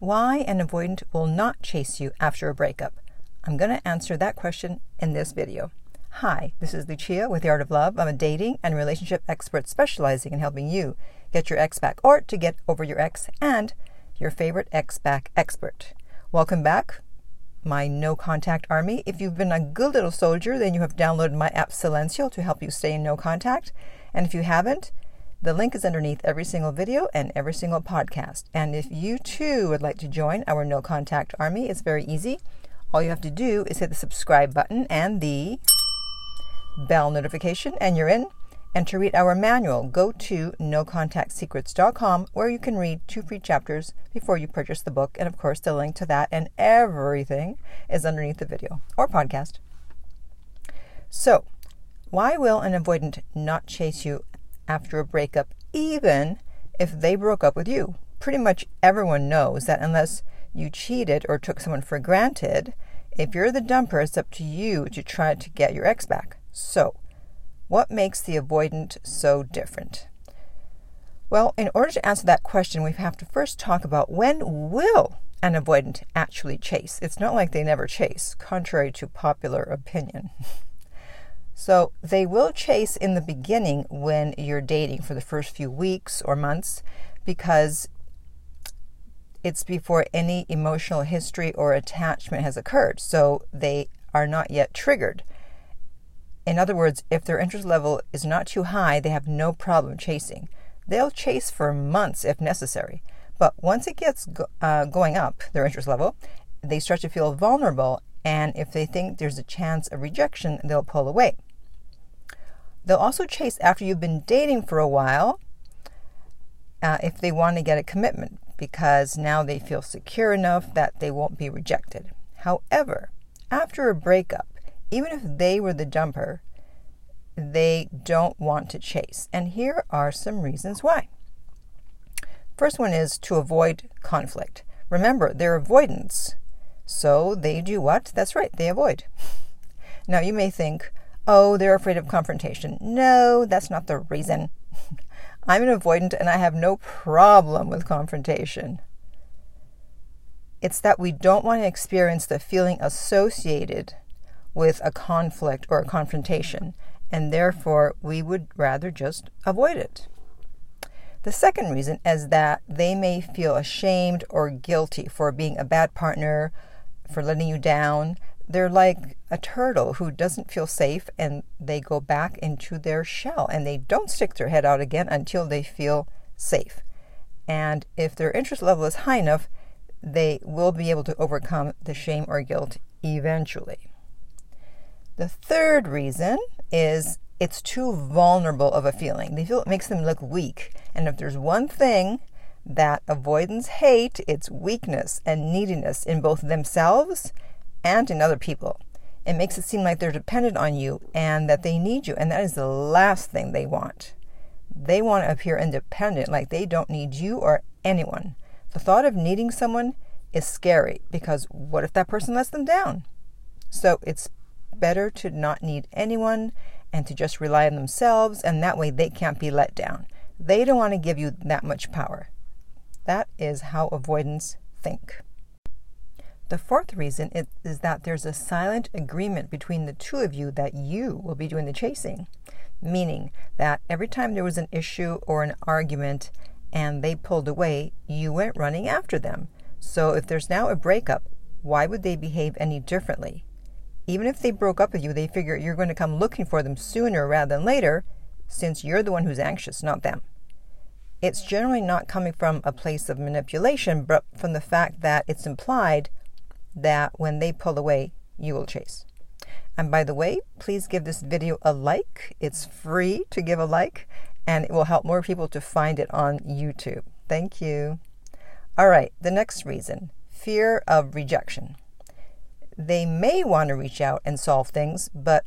Why an avoidant will not chase you after a breakup? I'm going to answer that question in this video. Hi, this is Lucia with The Art of Love. I'm a dating and relationship expert specializing in helping you get your ex back or to get over your ex and your favorite ex back expert. Welcome back, my no contact army. If you've been a good little soldier, then you have downloaded my app Silenzio to help you stay in no contact. And if you haven't, the link is underneath every single video and every single podcast. And if you too would like to join our no contact army, it's very easy. All you have to do is hit the subscribe button and the bell notification, and you're in. And to read our manual, go to nocontactsecrets.com where you can read two free chapters before you purchase the book. And of course, the link to that and everything is underneath the video or podcast. So, why will an avoidant not chase you after a breakup, even if they broke up with you. Pretty much everyone knows that unless you cheated or took someone for granted, if you're the dumper, it's up to you to try to get your ex back. So, what makes the avoidant so different? Well, in order to answer that question, we have to first talk about when will an avoidant actually chase. It's not like they never chase, contrary to popular opinion. So they will chase in the beginning when you're dating for the first few weeks or months because it's before any emotional history or attachment has occurred. So they are not yet triggered. In other words, if their interest level is not too high, they have no problem chasing. They'll chase for months if necessary. But once it gets go- uh, going up, their interest level, they start to feel vulnerable. And if they think there's a chance of rejection, they'll pull away. They'll also chase after you've been dating for a while uh, if they want to get a commitment because now they feel secure enough that they won't be rejected. However, after a breakup, even if they were the jumper, they don't want to chase. And here are some reasons why. First one is to avoid conflict. Remember, they're avoidants. So they do what? That's right, they avoid. Now you may think, oh, they're afraid of confrontation. No, that's not the reason. I'm an avoidant and I have no problem with confrontation. It's that we don't want to experience the feeling associated with a conflict or a confrontation, and therefore we would rather just avoid it. The second reason is that they may feel ashamed or guilty for being a bad partner, for letting you down. They're like a turtle who doesn't feel safe and they go back into their shell and they don't stick their head out again until they feel safe. And if their interest level is high enough, they will be able to overcome the shame or guilt eventually. The third reason is it's too vulnerable of a feeling. They feel it makes them look weak. And if there's one thing that avoidants hate, it's weakness and neediness in both themselves and in other people. It makes it seem like they're dependent on you and that they need you, and that is the last thing they want. They want to appear independent, like they don't need you or anyone. The thought of needing someone is scary because what if that person lets them down? So it's better to not need anyone and to just rely on themselves, and that way they can't be let down. They don't want to give you that much power. That is how avoidants think. The fourth reason is, that there's a silent agreement between the two of you that you will be doing the chasing, meaning that every time there was an issue or an argument and they pulled away, you went running after them. So if there's now a breakup, why would they behave any differently? Even if they broke up with you, they figure you're going to come looking for them sooner rather than later, since you're the one who's anxious, not them. It's generally not coming from a place of manipulation, but from the fact that it's implied that when they pull away, you will chase. And by the way, please give this video a like. It's free to give a like, and it will help more people to find it on YouTube. Thank you. All right, the next reason fear of rejection. They may want to reach out and solve things, but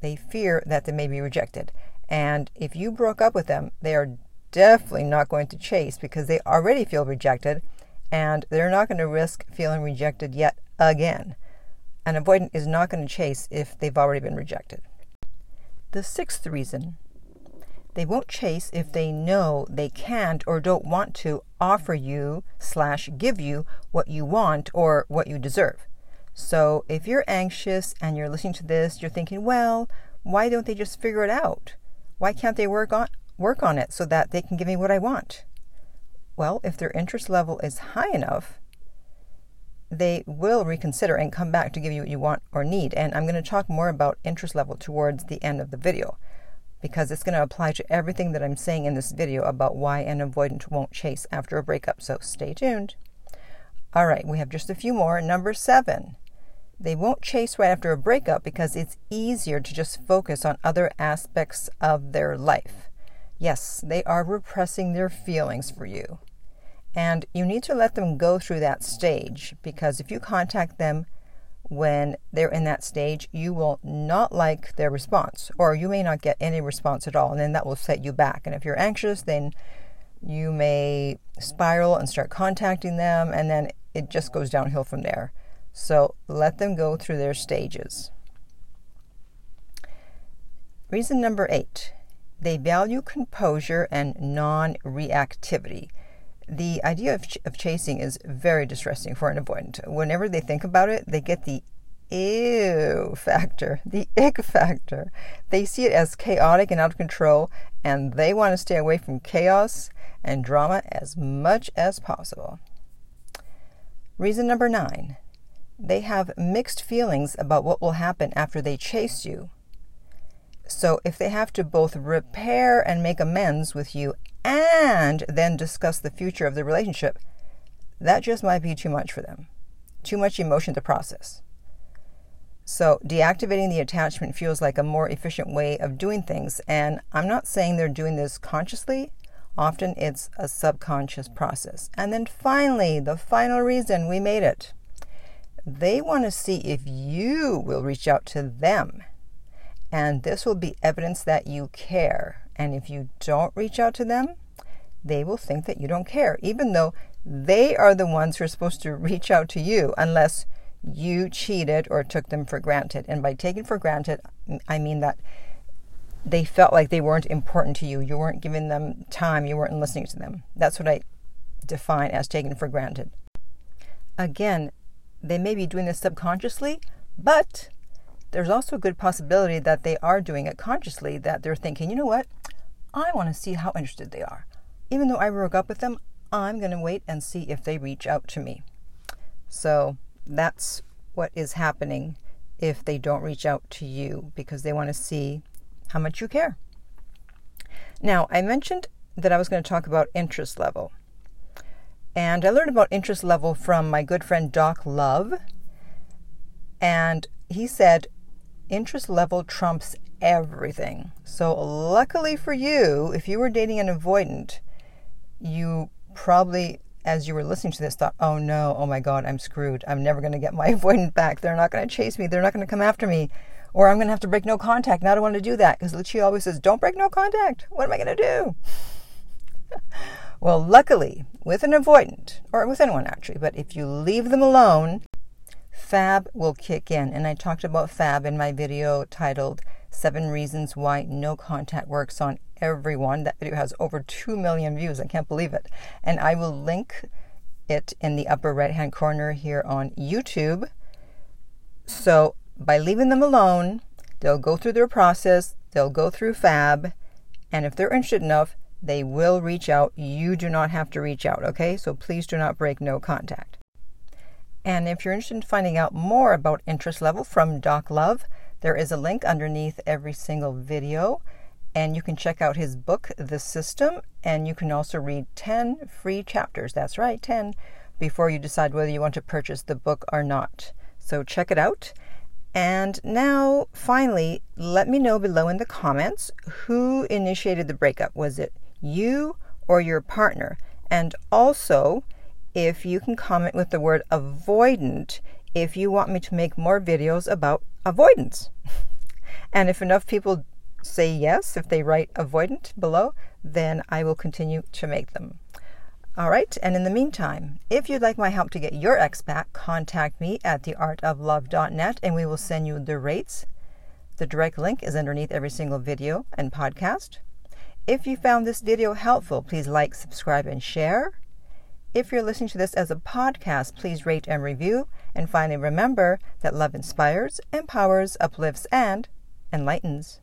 they fear that they may be rejected. And if you broke up with them, they are definitely not going to chase because they already feel rejected and they're not going to risk feeling rejected yet again. An avoidant is not going to chase if they've already been rejected. The sixth reason They won't chase if they know they can't or don't want to offer you slash give you what you want or what you deserve. So if you're anxious and you're listening to this, you're thinking, well, why don't they just figure it out? Why can't they work on work on it so that they can give me what I want? Well, if their interest level is high enough, they will reconsider and come back to give you what you want or need. And I'm going to talk more about interest level towards the end of the video because it's going to apply to everything that I'm saying in this video about why an avoidant won't chase after a breakup. So stay tuned. All right, we have just a few more. Number seven, they won't chase right after a breakup because it's easier to just focus on other aspects of their life. Yes, they are repressing their feelings for you. And you need to let them go through that stage because if you contact them when they're in that stage, you will not like their response, or you may not get any response at all, and then that will set you back. And if you're anxious, then you may spiral and start contacting them, and then it just goes downhill from there. So let them go through their stages. Reason number eight they value composure and non reactivity the idea of, ch- of chasing is very distressing for an avoidant. Whenever they think about it, they get the ew factor, the ick factor. They see it as chaotic and out of control, and they want to stay away from chaos and drama as much as possible. Reason number nine they have mixed feelings about what will happen after they chase you. So, if they have to both repair and make amends with you and then discuss the future of the relationship, that just might be too much for them. Too much emotion to process. So, deactivating the attachment feels like a more efficient way of doing things. And I'm not saying they're doing this consciously, often it's a subconscious process. And then finally, the final reason we made it they want to see if you will reach out to them. And this will be evidence that you care and if you don't reach out to them, they will think that you don't care, even though they are the ones who are supposed to reach out to you, unless you cheated or took them for granted. And by taking for granted, I mean that they felt like they weren't important to you. You weren't giving them time. You weren't listening to them. That's what I define as taken for granted. Again, they may be doing this subconsciously, but there's also a good possibility that they are doing it consciously, that they're thinking, you know what? I want to see how interested they are. Even though I broke up with them, I'm going to wait and see if they reach out to me. So that's what is happening if they don't reach out to you because they want to see how much you care. Now, I mentioned that I was going to talk about interest level. And I learned about interest level from my good friend Doc Love. And he said interest level trumps everything. So, luckily for you, if you were dating an avoidant, you probably, as you were listening to this, thought, oh no, oh my God, I'm screwed. I'm never going to get my avoidant back. They're not going to chase me. They're not going to come after me. Or I'm going to have to break no contact. And I don't want to do that because Lucia always says, don't break no contact. What am I going to do? well, luckily, with an avoidant, or with anyone actually, but if you leave them alone, Fab will kick in. And I talked about Fab in my video titled Seven Reasons Why No Contact Works on Everyone. That video has over 2 million views. I can't believe it. And I will link it in the upper right hand corner here on YouTube. So by leaving them alone, they'll go through their process, they'll go through Fab, and if they're interested enough, they will reach out. You do not have to reach out, okay? So please do not break no contact. And if you're interested in finding out more about interest level from Doc Love, there is a link underneath every single video. And you can check out his book, The System, and you can also read 10 free chapters. That's right, 10, before you decide whether you want to purchase the book or not. So check it out. And now, finally, let me know below in the comments who initiated the breakup. Was it you or your partner? And also, if you can comment with the word avoidant if you want me to make more videos about avoidance. and if enough people say yes, if they write avoidant below, then I will continue to make them. All right, and in the meantime, if you'd like my help to get your ex back, contact me at theartoflove.net and we will send you the rates. The direct link is underneath every single video and podcast. If you found this video helpful, please like, subscribe, and share. If you're listening to this as a podcast, please rate and review. And finally, remember that love inspires, empowers, uplifts, and enlightens.